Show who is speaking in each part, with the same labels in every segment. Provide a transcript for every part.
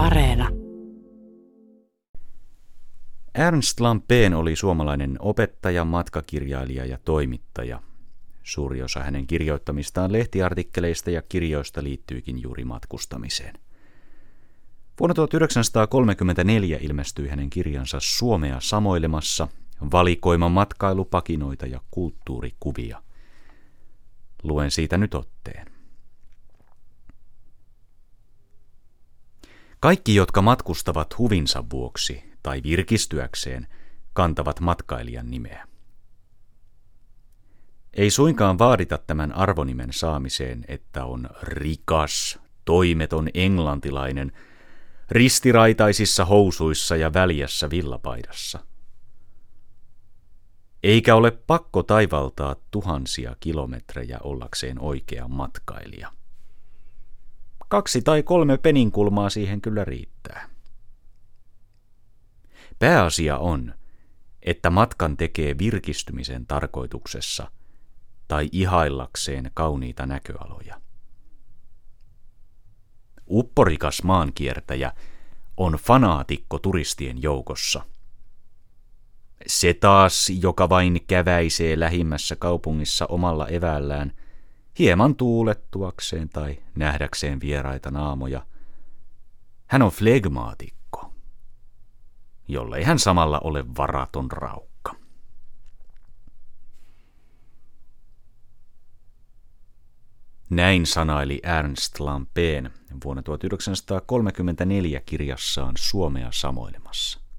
Speaker 1: Areena.
Speaker 2: Ernst Lampeen oli suomalainen opettaja, matkakirjailija ja toimittaja. Suuri osa hänen kirjoittamistaan lehtiartikkeleista ja kirjoista liittyykin juuri matkustamiseen. Vuonna 1934 ilmestyi hänen kirjansa Suomea samoilemassa, valikoima matkailupakinoita ja kulttuurikuvia. Luen siitä nyt otteen. Kaikki, jotka matkustavat huvinsa vuoksi tai virkistyäkseen, kantavat matkailijan nimeä. Ei suinkaan vaadita tämän arvonimen saamiseen, että on rikas, toimeton englantilainen, ristiraitaisissa housuissa ja väljässä villapaidassa. Eikä ole pakko taivaltaa tuhansia kilometrejä ollakseen oikea matkailija. Kaksi tai kolme peninkulmaa siihen kyllä riittää. Pääasia on, että matkan tekee virkistymisen tarkoituksessa tai ihaillakseen kauniita näköaloja. Upporikas maankiertäjä on fanaatikko turistien joukossa. Se taas, joka vain käväisee lähimmässä kaupungissa omalla evällään, hieman tuulettuakseen tai nähdäkseen vieraita naamoja. Hän on flegmaatikko, jollei hän samalla ole varaton raukka. Näin sanaili Ernst Lampeen vuonna 1934 kirjassaan Suomea samoilemassa.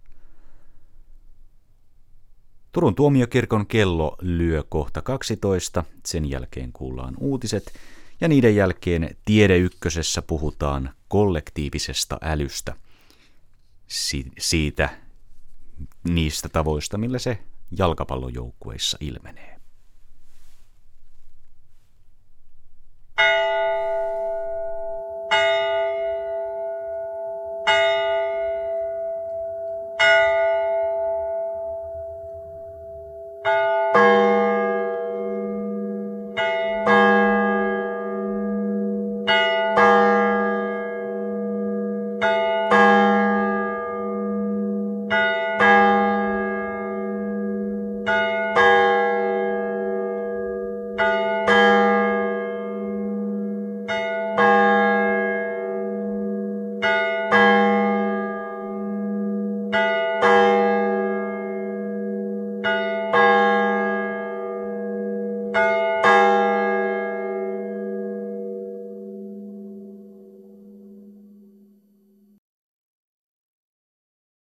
Speaker 2: Turun tuomiokirkon kello lyö kohta 12, sen jälkeen kuullaan uutiset ja niiden jälkeen Tiedeykkösessä puhutaan kollektiivisesta älystä, si- siitä niistä tavoista, millä se jalkapallojoukkueissa ilmenee.